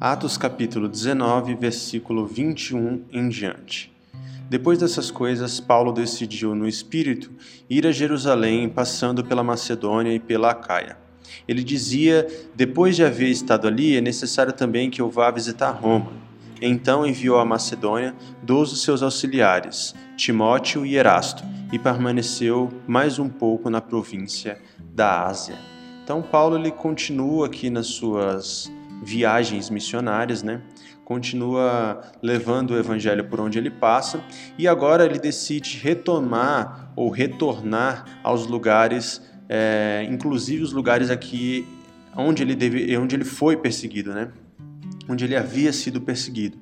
Atos capítulo 19, versículo 21 em diante. Depois dessas coisas, Paulo decidiu no espírito ir a Jerusalém, passando pela Macedônia e pela Acaia. Ele dizia: Depois de haver estado ali, é necessário também que eu vá visitar Roma. Então enviou a Macedônia dois dos seus auxiliares, Timóteo e Erasto, e permaneceu mais um pouco na província da Ásia. Então Paulo ele continua aqui nas suas viagens missionárias, né? Continua levando o evangelho por onde ele passa e agora ele decide retomar ou retornar aos lugares, é, inclusive os lugares aqui onde ele deve, onde ele foi perseguido, né? Onde ele havia sido perseguido.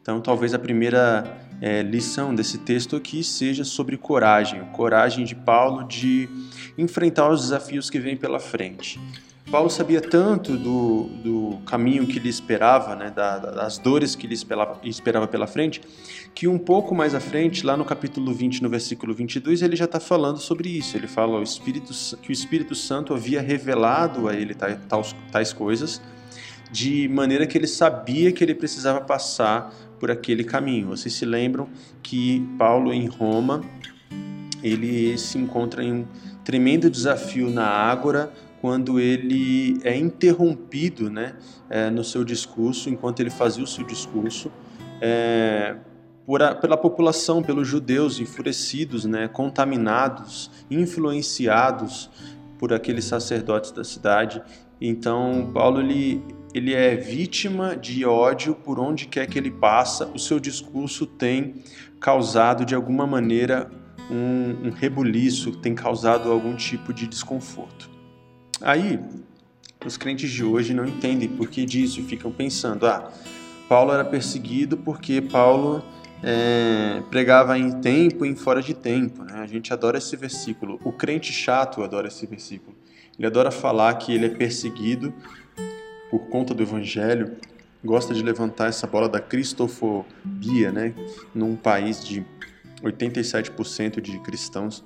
Então, talvez a primeira é, lição desse texto aqui seja sobre coragem, coragem de Paulo de enfrentar os desafios que vêm pela frente. Paulo sabia tanto do, do caminho que lhe esperava, né, das dores que lhe esperava, esperava pela frente, que um pouco mais à frente, lá no capítulo 20, no versículo 22, ele já está falando sobre isso. Ele fala o Espírito, que o Espírito Santo havia revelado a ele tais, tais coisas, de maneira que ele sabia que ele precisava passar por aquele caminho. Vocês se lembram que Paulo em Roma, ele se encontra em um tremendo desafio na Ágora, quando ele é interrompido né, é, no seu discurso, enquanto ele fazia o seu discurso, é, a, pela população, pelos judeus enfurecidos, né, contaminados, influenciados por aqueles sacerdotes da cidade. Então, Paulo ele, ele é vítima de ódio por onde quer que ele passa. O seu discurso tem causado, de alguma maneira, um, um rebuliço, tem causado algum tipo de desconforto. Aí, os crentes de hoje não entendem por que disso e ficam pensando: ah, Paulo era perseguido porque Paulo é, pregava em tempo e em fora de tempo. Né? A gente adora esse versículo. O crente chato adora esse versículo. Ele adora falar que ele é perseguido por conta do evangelho. Gosta de levantar essa bola da cristofobia, né? Num país de 87% de cristãos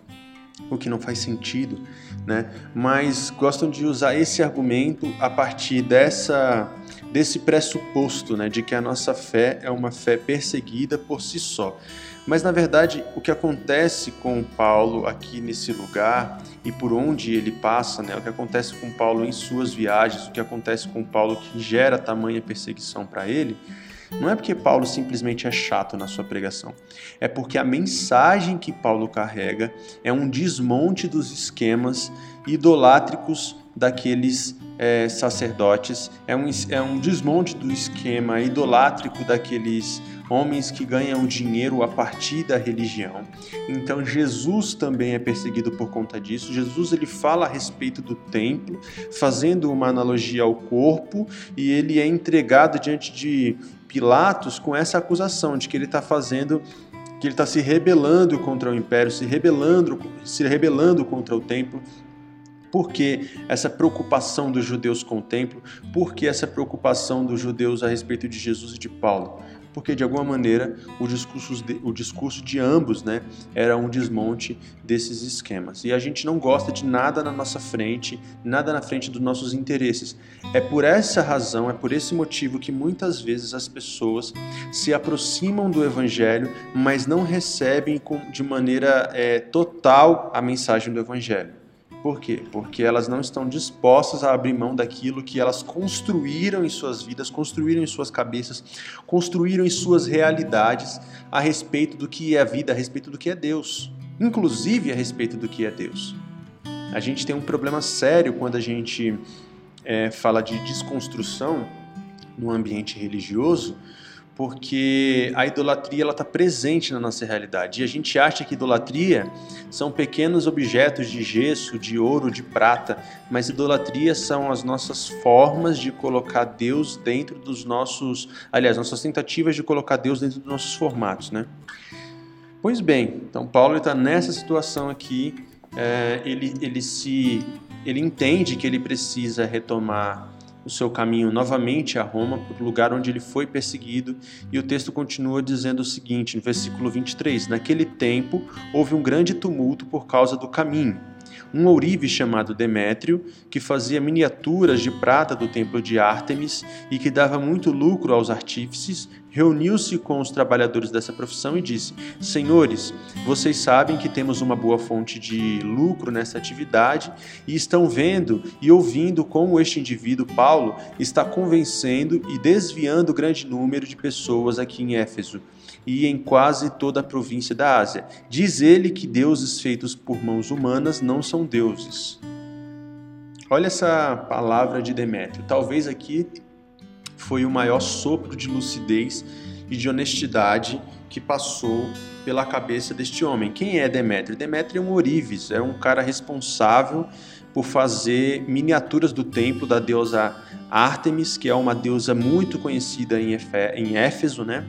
o que não faz sentido, né? Mas gostam de usar esse argumento a partir dessa desse pressuposto, né, de que a nossa fé é uma fé perseguida por si só. Mas na verdade, o que acontece com Paulo aqui nesse lugar e por onde ele passa, né, o que acontece com Paulo em suas viagens, o que acontece com Paulo que gera tamanha perseguição para ele, não é porque Paulo simplesmente é chato na sua pregação, é porque a mensagem que Paulo carrega é um desmonte dos esquemas idolátricos daqueles é, sacerdotes, é um, é um desmonte do esquema idolátrico daqueles homens que ganham dinheiro a partir da religião. Então Jesus também é perseguido por conta disso. Jesus ele fala a respeito do templo, fazendo uma analogia ao corpo, e ele é entregado diante de Pilatos com essa acusação de que ele está fazendo que ele está se rebelando contra o império, se rebelando, se rebelando contra o templo. Por que essa preocupação dos judeus com o templo? Por que essa preocupação dos judeus a respeito de Jesus e de Paulo? Porque de alguma maneira o discurso de, o discurso de ambos né, era um desmonte desses esquemas. E a gente não gosta de nada na nossa frente, nada na frente dos nossos interesses. É por essa razão, é por esse motivo que muitas vezes as pessoas se aproximam do Evangelho, mas não recebem de maneira é, total a mensagem do Evangelho. Por quê? Porque elas não estão dispostas a abrir mão daquilo que elas construíram em suas vidas, construíram em suas cabeças, construíram em suas realidades a respeito do que é a vida, a respeito do que é Deus, inclusive a respeito do que é Deus. A gente tem um problema sério quando a gente é, fala de desconstrução no ambiente religioso, porque a idolatria ela está presente na nossa realidade. E a gente acha que idolatria são pequenos objetos de gesso, de ouro, de prata, mas idolatria são as nossas formas de colocar Deus dentro dos nossos, aliás, nossas tentativas de colocar Deus dentro dos nossos formatos, né? Pois bem, então Paulo está nessa situação aqui, é, ele, ele se, ele entende que ele precisa retomar o seu caminho novamente a Roma, para o lugar onde ele foi perseguido, e o texto continua dizendo o seguinte, no versículo 23: Naquele tempo houve um grande tumulto por causa do caminho. Um ourive chamado Demétrio, que fazia miniaturas de prata do templo de Ártemis e que dava muito lucro aos artífices, reuniu-se com os trabalhadores dessa profissão e disse: Senhores, vocês sabem que temos uma boa fonte de lucro nessa atividade e estão vendo e ouvindo como este indivíduo, Paulo, está convencendo e desviando grande número de pessoas aqui em Éfeso e em quase toda a província da Ásia. Diz ele que deuses feitos por mãos humanas não são deuses. Olha essa palavra de Demétrio. Talvez aqui foi o maior sopro de lucidez e de honestidade que passou pela cabeça deste homem. Quem é Demétrio? Demétrio é um ourives, é um cara responsável por fazer miniaturas do templo da deusa Ártemis, que é uma deusa muito conhecida em Éfeso, né?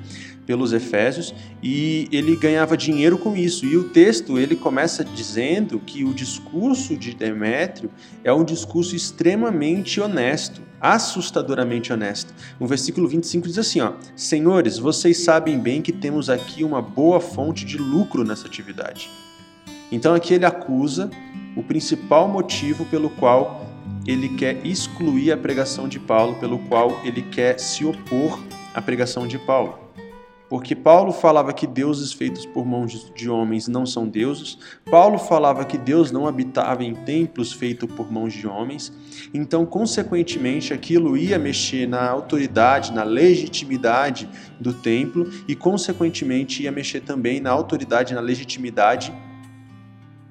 Pelos Efésios e ele ganhava dinheiro com isso. E o texto ele começa dizendo que o discurso de Demétrio é um discurso extremamente honesto, assustadoramente honesto. No versículo 25 diz assim, ó: Senhores, vocês sabem bem que temos aqui uma boa fonte de lucro nessa atividade. Então aqui ele acusa o principal motivo pelo qual ele quer excluir a pregação de Paulo, pelo qual ele quer se opor à pregação de Paulo. Porque Paulo falava que deuses feitos por mãos de homens não são deuses, Paulo falava que Deus não habitava em templos feitos por mãos de homens, então, consequentemente, aquilo ia mexer na autoridade, na legitimidade do templo e, consequentemente, ia mexer também na autoridade, na legitimidade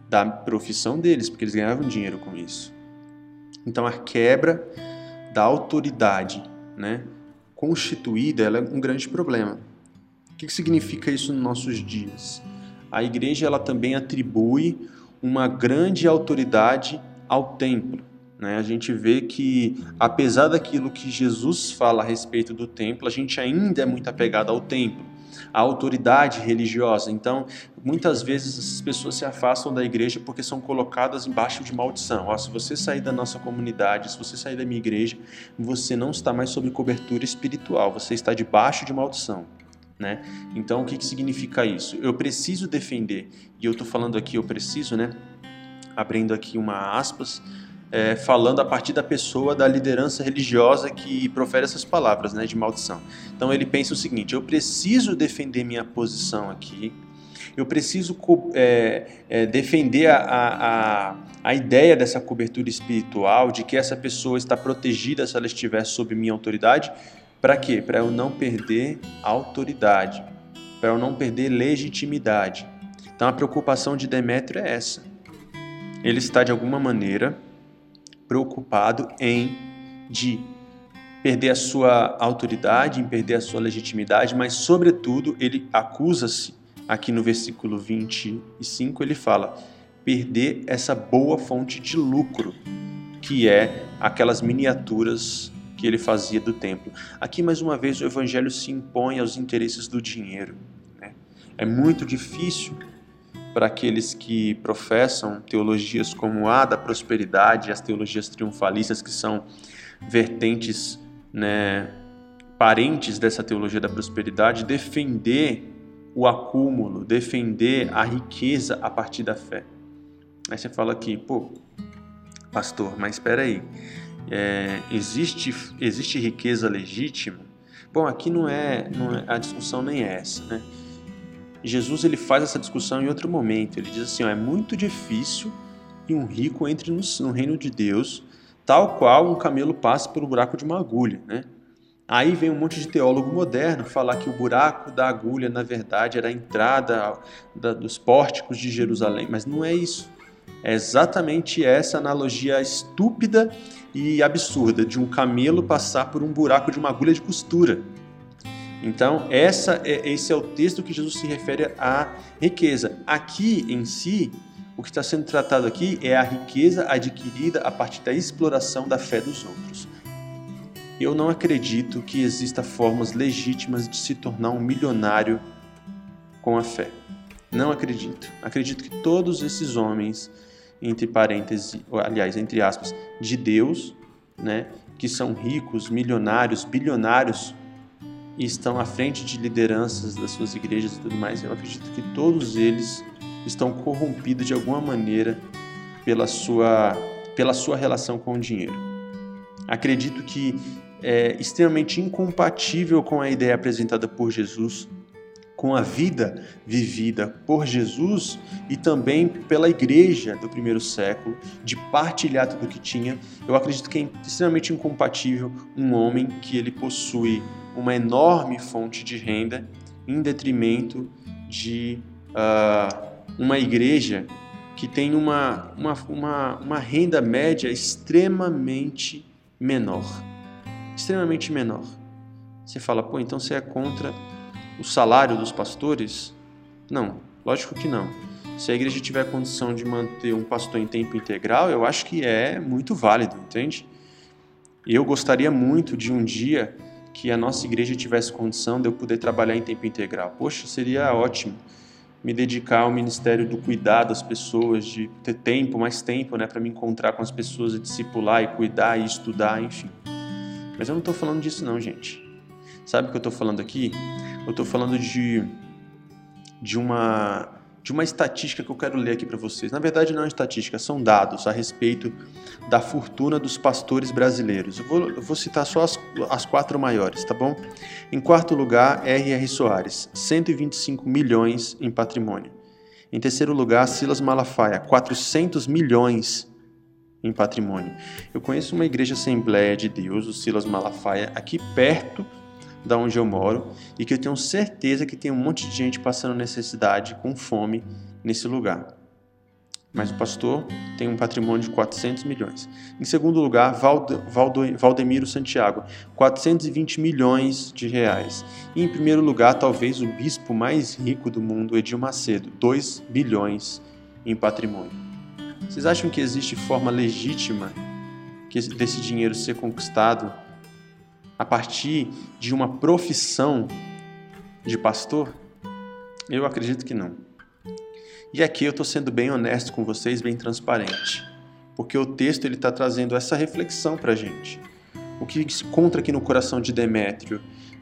da profissão deles, porque eles ganhavam dinheiro com isso. Então, a quebra da autoridade né, constituída é um grande problema. O que significa isso nos nossos dias? A igreja ela também atribui uma grande autoridade ao templo. Né? A gente vê que, apesar daquilo que Jesus fala a respeito do templo, a gente ainda é muito apegado ao templo, à autoridade religiosa. Então, muitas vezes as pessoas se afastam da igreja porque são colocadas embaixo de maldição. Ó, se você sair da nossa comunidade, se você sair da minha igreja, você não está mais sob cobertura espiritual, você está debaixo de maldição. Né? Então, o que, que significa isso? Eu preciso defender, e eu estou falando aqui, eu preciso, né? abrindo aqui uma aspas, é, falando a partir da pessoa da liderança religiosa que profere essas palavras né, de maldição. Então, ele pensa o seguinte: eu preciso defender minha posição aqui, eu preciso é, é, defender a, a, a ideia dessa cobertura espiritual, de que essa pessoa está protegida se ela estiver sob minha autoridade, para quê? Para eu não perder autoridade, para eu não perder legitimidade. Então a preocupação de Demétrio é essa. Ele está de alguma maneira preocupado em de perder a sua autoridade, em perder a sua legitimidade, mas sobretudo ele acusa-se aqui no versículo 25, ele fala: perder essa boa fonte de lucro, que é aquelas miniaturas que ele fazia do templo. Aqui, mais uma vez, o evangelho se impõe aos interesses do dinheiro. Né? É muito difícil para aqueles que professam teologias como a da prosperidade, as teologias triunfalistas, que são vertentes né, parentes dessa teologia da prosperidade, defender o acúmulo, defender a riqueza a partir da fé. Aí você fala aqui, pô, pastor, mas espera aí é, existe, existe riqueza legítima? Bom, aqui não é, não é, a discussão nem é essa, né? Jesus ele faz essa discussão em outro momento. Ele diz assim: ó, é muito difícil que um rico entre no, no, reino de Deus, tal qual um camelo passe pelo buraco de uma agulha, né? Aí vem um monte de teólogo moderno falar que o buraco da agulha, na verdade, era a entrada da, dos pórticos de Jerusalém, mas não é isso. É exatamente essa analogia estúpida e absurda de um camelo passar por um buraco de uma agulha de costura. Então, essa é, esse é o texto que Jesus se refere à riqueza. Aqui em si, o que está sendo tratado aqui é a riqueza adquirida a partir da exploração da fé dos outros. Eu não acredito que exista formas legítimas de se tornar um milionário com a fé. Não acredito. Acredito que todos esses homens entre parênteses, aliás, entre aspas, de Deus, né, que são ricos, milionários, bilionários e estão à frente de lideranças das suas igrejas e tudo mais, eu acredito que todos eles estão corrompidos de alguma maneira pela sua, pela sua relação com o dinheiro. Acredito que é extremamente incompatível com a ideia apresentada por Jesus, com a vida vivida por Jesus e também pela igreja do primeiro século, de partilhar tudo o que tinha. Eu acredito que é extremamente incompatível um homem que ele possui uma enorme fonte de renda em detrimento de uh, uma igreja que tem uma, uma, uma, uma renda média extremamente menor. Extremamente menor. Você fala, pô, então você é contra o salário dos pastores? Não, lógico que não. Se a igreja tiver condição de manter um pastor em tempo integral, eu acho que é muito válido, entende? Eu gostaria muito de um dia que a nossa igreja tivesse condição de eu poder trabalhar em tempo integral. Poxa, seria ótimo me dedicar ao ministério do cuidado das pessoas, de ter tempo, mais tempo, né, para me encontrar com as pessoas e discipular e cuidar e estudar, enfim. Mas eu não estou falando disso não, gente. Sabe o que eu estou falando aqui? Eu estou falando de de uma de uma estatística que eu quero ler aqui para vocês. Na verdade, não é estatística, são dados a respeito da fortuna dos pastores brasileiros. Eu vou, eu vou citar só as, as quatro maiores, tá bom? Em quarto lugar, R.R. Soares, 125 milhões em patrimônio. Em terceiro lugar, Silas Malafaia, 400 milhões em patrimônio. Eu conheço uma igreja Assembleia de Deus, o Silas Malafaia, aqui perto da onde eu moro e que eu tenho certeza que tem um monte de gente passando necessidade, com fome nesse lugar. Mas o pastor tem um patrimônio de 400 milhões. Em segundo lugar, Valdo, Valdo, Valdemiro Santiago, 420 milhões de reais. E em primeiro lugar, talvez o bispo mais rico do mundo, Edir Macedo, 2 bilhões em patrimônio. Vocês acham que existe forma legítima desse dinheiro ser conquistado a partir de uma profissão de pastor? Eu acredito que não. E aqui eu estou sendo bem honesto com vocês, bem transparente, porque o texto ele está trazendo essa reflexão para a gente. O que se encontra aqui no coração de Demétrio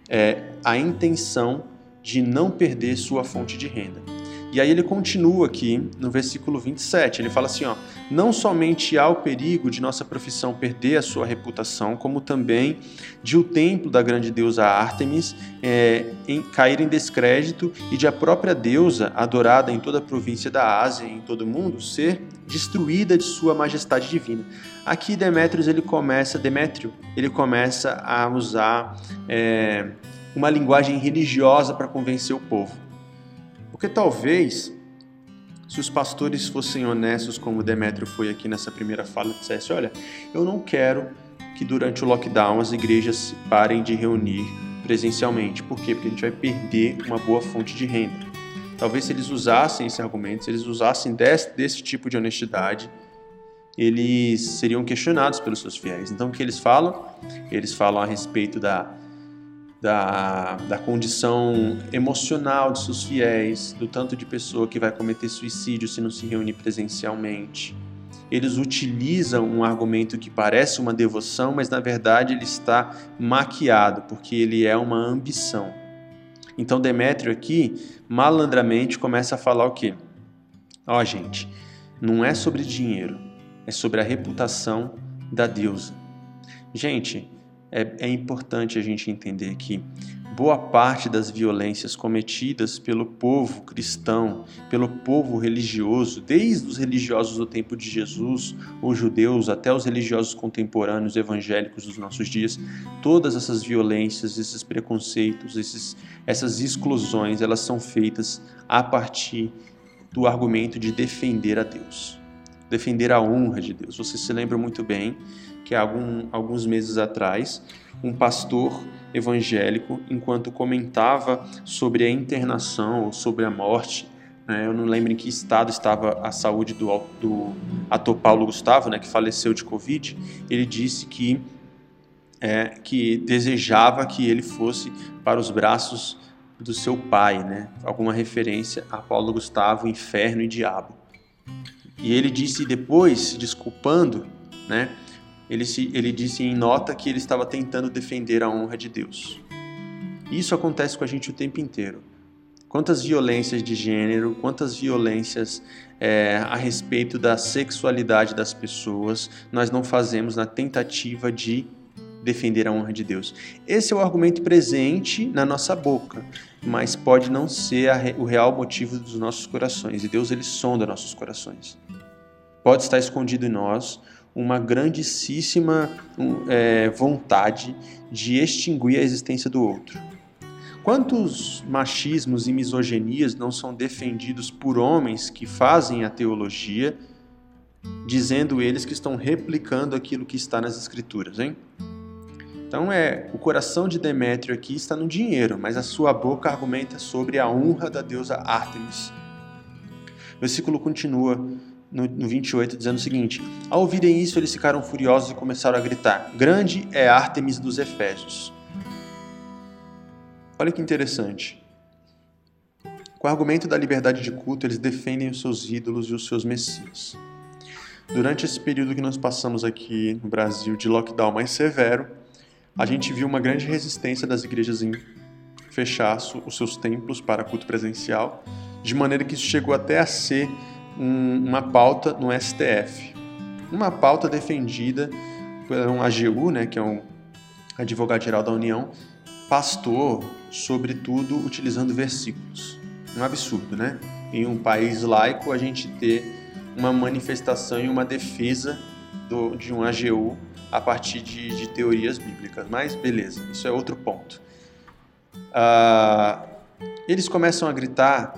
é a intenção de não perder sua fonte de renda. E aí ele continua aqui no versículo 27, ele fala assim, ó, não somente há o perigo de nossa profissão perder a sua reputação, como também de o templo da grande deusa Ártemis é, em, cair em descrédito e de a própria deusa, adorada em toda a província da Ásia e em todo o mundo, ser destruída de sua majestade divina. Aqui Demétrios ele começa, Demétrio, ele começa a usar é, uma linguagem religiosa para convencer o povo. Porque talvez, se os pastores fossem honestos, como Demétrio foi aqui nessa primeira fala, dissesse: Olha, eu não quero que durante o lockdown as igrejas parem de reunir presencialmente. Por quê? Porque a gente vai perder uma boa fonte de renda. Talvez se eles usassem esse argumento, se eles usassem desse, desse tipo de honestidade, eles seriam questionados pelos seus fiéis. Então, o que eles falam? Eles falam a respeito da da, da condição emocional de seus fiéis, do tanto de pessoa que vai cometer suicídio se não se reunir presencialmente. Eles utilizam um argumento que parece uma devoção, mas na verdade ele está maquiado, porque ele é uma ambição. Então Demétrio aqui, malandramente, começa a falar o quê? Ó, oh, gente, não é sobre dinheiro, é sobre a reputação da deusa. Gente, é, é importante a gente entender que boa parte das violências cometidas pelo povo cristão, pelo povo religioso, desde os religiosos do tempo de Jesus, os judeus, até os religiosos contemporâneos evangélicos dos nossos dias, todas essas violências, esses preconceitos, esses, essas exclusões, elas são feitas a partir do argumento de defender a Deus, defender a honra de Deus. Você se lembra muito bem que algum, alguns meses atrás, um pastor evangélico, enquanto comentava sobre a internação ou sobre a morte, né, eu não lembro em que estado estava a saúde do, do ator Paulo Gustavo, né, que faleceu de Covid, ele disse que, é, que desejava que ele fosse para os braços do seu pai, né, alguma referência a Paulo Gustavo, inferno e diabo. E ele disse depois, desculpando, né, ele, se, ele disse em nota que ele estava tentando defender a honra de Deus. Isso acontece com a gente o tempo inteiro. quantas violências de gênero, quantas violências é, a respeito da sexualidade das pessoas nós não fazemos na tentativa de defender a honra de Deus. Esse é o argumento presente na nossa boca, mas pode não ser o real motivo dos nossos corações. E Deus ele sonda nossos corações. Pode estar escondido em nós uma grandíssima é, vontade de extinguir a existência do outro. Quantos machismos e misogenias não são defendidos por homens que fazem a teologia, dizendo eles que estão replicando aquilo que está nas escrituras, hein? Então é, o coração de Demétrio aqui está no dinheiro, mas a sua boca argumenta sobre a honra da deusa Ártemis. O versículo continua no, no 28 dizendo o seguinte: Ao ouvirem isso, eles ficaram furiosos e começaram a gritar: Grande é Ártemis dos Efésios. Olha que interessante. Com o argumento da liberdade de culto, eles defendem os seus ídolos e os seus messias. Durante esse período que nós passamos aqui no Brasil de lockdown mais severo, a gente viu uma grande resistência das igrejas em fechar os seus templos para culto presencial, de maneira que isso chegou até a ser um, uma pauta no STF. Uma pauta defendida por um AGU, né, que é um advogado-geral da União, pastor, sobretudo utilizando versículos. Um absurdo, né? Em um país laico, a gente ter uma manifestação e uma defesa do, de um AGU a partir de, de teorias bíblicas. Mas beleza, isso é outro ponto. Ah, eles começam a gritar: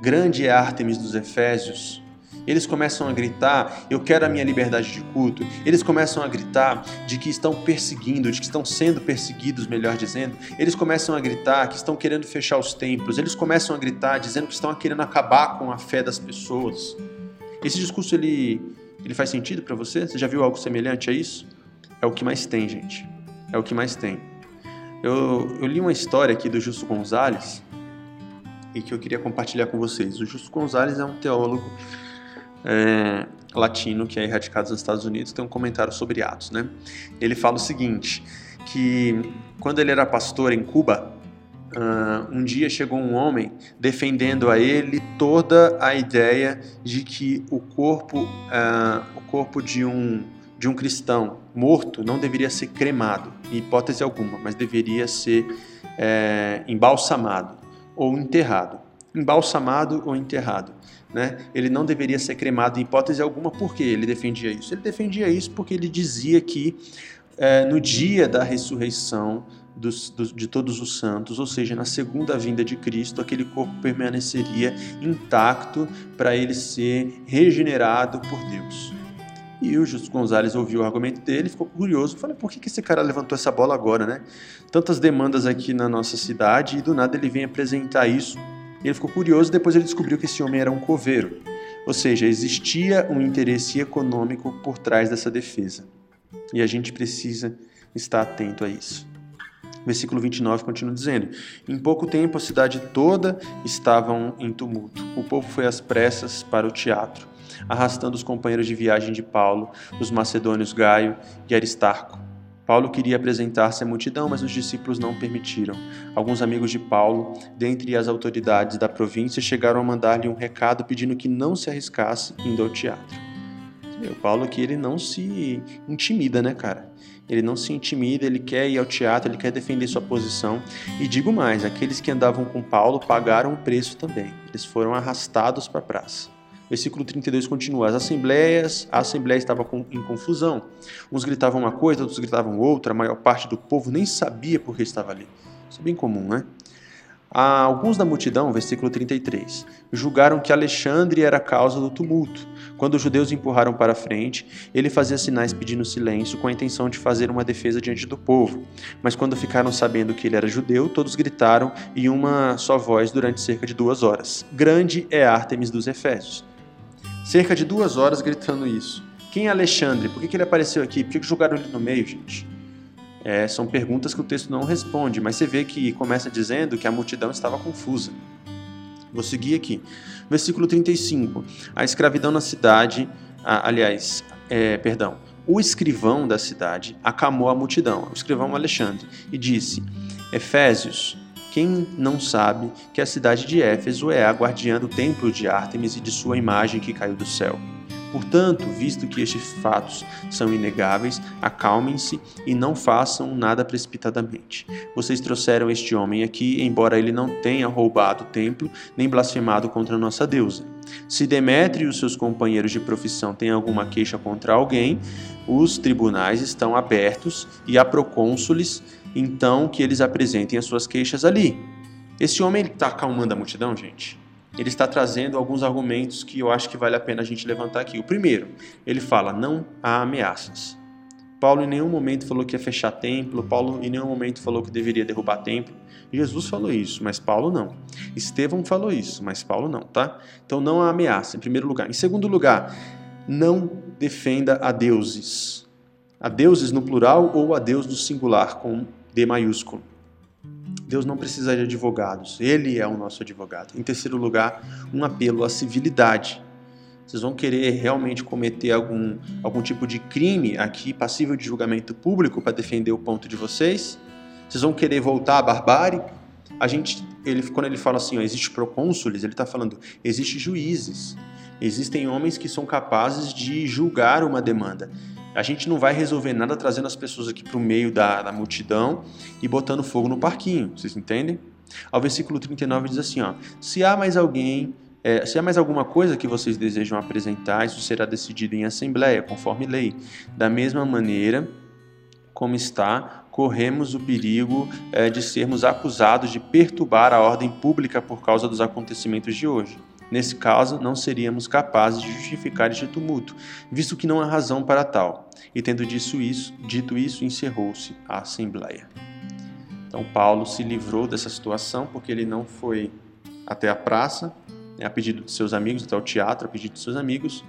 Grande é Ártemis dos Efésios. Eles começam a gritar: Eu quero a minha liberdade de culto. Eles começam a gritar de que estão perseguindo, de que estão sendo perseguidos, melhor dizendo. Eles começam a gritar que estão querendo fechar os templos. Eles começam a gritar dizendo que estão querendo acabar com a fé das pessoas. Esse discurso ele ele faz sentido para você? Você já viu algo semelhante a isso? É o que mais tem, gente. É o que mais tem. Eu, eu li uma história aqui do Justo Gonzalez e que eu queria compartilhar com vocês. O Justo Gonzalez é um teólogo é, latino que é erradicado nos Estados Unidos, tem um comentário sobre Atos, né? Ele fala o seguinte, que quando ele era pastor em Cuba, Uh, um dia chegou um homem defendendo a ele toda a ideia de que o corpo, uh, o corpo de um, de um cristão morto não deveria ser cremado, em hipótese alguma, mas deveria ser é, embalsamado ou enterrado. Embalsamado ou enterrado. Né? Ele não deveria ser cremado em hipótese alguma, por que ele defendia isso? Ele defendia isso porque ele dizia que é, no dia da ressurreição dos, dos, de todos os santos, ou seja, na segunda vinda de Cristo, aquele corpo permaneceria intacto para ele ser regenerado por Deus. E o Justo Gonzalez ouviu o argumento dele, ficou curioso, falou, por que, esse cara levantou essa bola agora, né? Tantas demandas aqui na nossa cidade e do nada ele vem apresentar isso. Ele ficou curioso, depois ele descobriu que esse homem era um coveiro. Ou seja, existia um interesse econômico por trás dessa defesa. E a gente precisa estar atento a isso. Versículo 29 continua dizendo: Em pouco tempo a cidade toda estava em tumulto. O povo foi às pressas para o teatro, arrastando os companheiros de viagem de Paulo, os macedônios Gaio e Aristarco. Paulo queria apresentar-se à multidão, mas os discípulos não permitiram. Alguns amigos de Paulo, dentre as autoridades da província, chegaram a mandar-lhe um recado pedindo que não se arriscasse indo ao teatro. O Paulo aqui ele não se intimida, né, cara? Ele não se intimida, ele quer ir ao teatro, ele quer defender sua posição. E digo mais: aqueles que andavam com Paulo pagaram o preço também. Eles foram arrastados para a praça. Versículo 32 continua: As assembleias, a assembleia estava em confusão. Uns gritavam uma coisa, outros gritavam outra. A maior parte do povo nem sabia por que estava ali. Isso é bem comum, né? Alguns da multidão, versículo 33, julgaram que Alexandre era a causa do tumulto. Quando os judeus empurraram para a frente, ele fazia sinais pedindo silêncio com a intenção de fazer uma defesa diante do povo. Mas quando ficaram sabendo que ele era judeu, todos gritaram em uma só voz durante cerca de duas horas: Grande é Ártemis dos Efésios. Cerca de duas horas gritando isso. Quem é Alexandre? Por que ele apareceu aqui? Por que jogaram ele no meio, gente? É, são perguntas que o texto não responde, mas você vê que começa dizendo que a multidão estava confusa. Vou seguir aqui. Versículo 35. A escravidão na cidade, aliás, é, perdão, o escrivão da cidade acamou a multidão, o escrivão Alexandre, e disse: Efésios, Quem não sabe que a cidade de Éfeso é a guardiã do templo de Ártemis e de sua imagem que caiu do céu? Portanto, visto que estes fatos são inegáveis, acalmem-se e não façam nada precipitadamente. Vocês trouxeram este homem aqui, embora ele não tenha roubado o templo nem blasfemado contra nossa deusa. Se Demétrio e os seus companheiros de profissão têm alguma queixa contra alguém, os tribunais estão abertos e há procônsules, então que eles apresentem as suas queixas ali. Esse homem está acalmando a multidão, gente? ele está trazendo alguns argumentos que eu acho que vale a pena a gente levantar aqui. O primeiro, ele fala: não há ameaças. Paulo em nenhum momento falou que ia fechar templo, Paulo em nenhum momento falou que deveria derrubar templo. Jesus falou isso, mas Paulo não. Estevão falou isso, mas Paulo não, tá? Então não há ameaça, em primeiro lugar. Em segundo lugar, não defenda a deuses. A deuses no plural ou a Deus no singular, com Maiúsculo. Deus não precisa de advogados, Ele é o nosso advogado. Em terceiro lugar, um apelo à civilidade. Vocês vão querer realmente cometer algum, algum tipo de crime aqui, passível de julgamento público, para defender o ponto de vocês? Vocês vão querer voltar à barbárie? A gente, ele, quando ele fala assim, ó, existe procônsules, ele está falando, existe juízes. Existem homens que são capazes de julgar uma demanda. A gente não vai resolver nada trazendo as pessoas aqui para o meio da, da multidão e botando fogo no parquinho, vocês entendem? Ao versículo 39 diz assim: ó, se há mais alguém, é, se há mais alguma coisa que vocês desejam apresentar, isso será decidido em assembleia, conforme lei. Da mesma maneira como está, corremos o perigo é, de sermos acusados de perturbar a ordem pública por causa dos acontecimentos de hoje. Nesse caso, não seríamos capazes de justificar este tumulto, visto que não há razão para tal. E tendo dito isso, dito isso encerrou-se a assembleia. Então Paulo se livrou dessa situação porque ele não foi até a praça, né, a pedido de seus amigos, até o teatro, a pedido de seus amigos.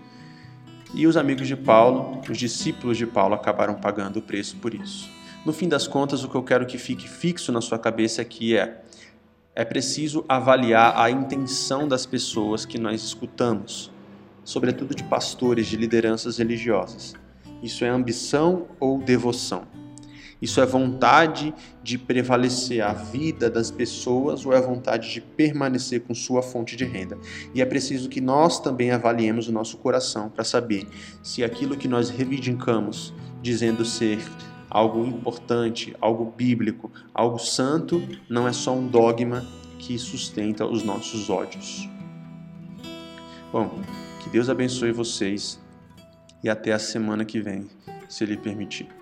E os amigos de Paulo, os discípulos de Paulo, acabaram pagando o preço por isso. No fim das contas, o que eu quero que fique fixo na sua cabeça aqui é é preciso avaliar a intenção das pessoas que nós escutamos, sobretudo de pastores, de lideranças religiosas. Isso é ambição ou devoção? Isso é vontade de prevalecer a vida das pessoas ou é vontade de permanecer com sua fonte de renda? E é preciso que nós também avaliemos o nosso coração para saber se aquilo que nós reivindicamos, dizendo ser algo importante, algo bíblico, algo santo, não é só um dogma que sustenta os nossos ódios. Bom, que Deus abençoe vocês e até a semana que vem, se Ele permitir.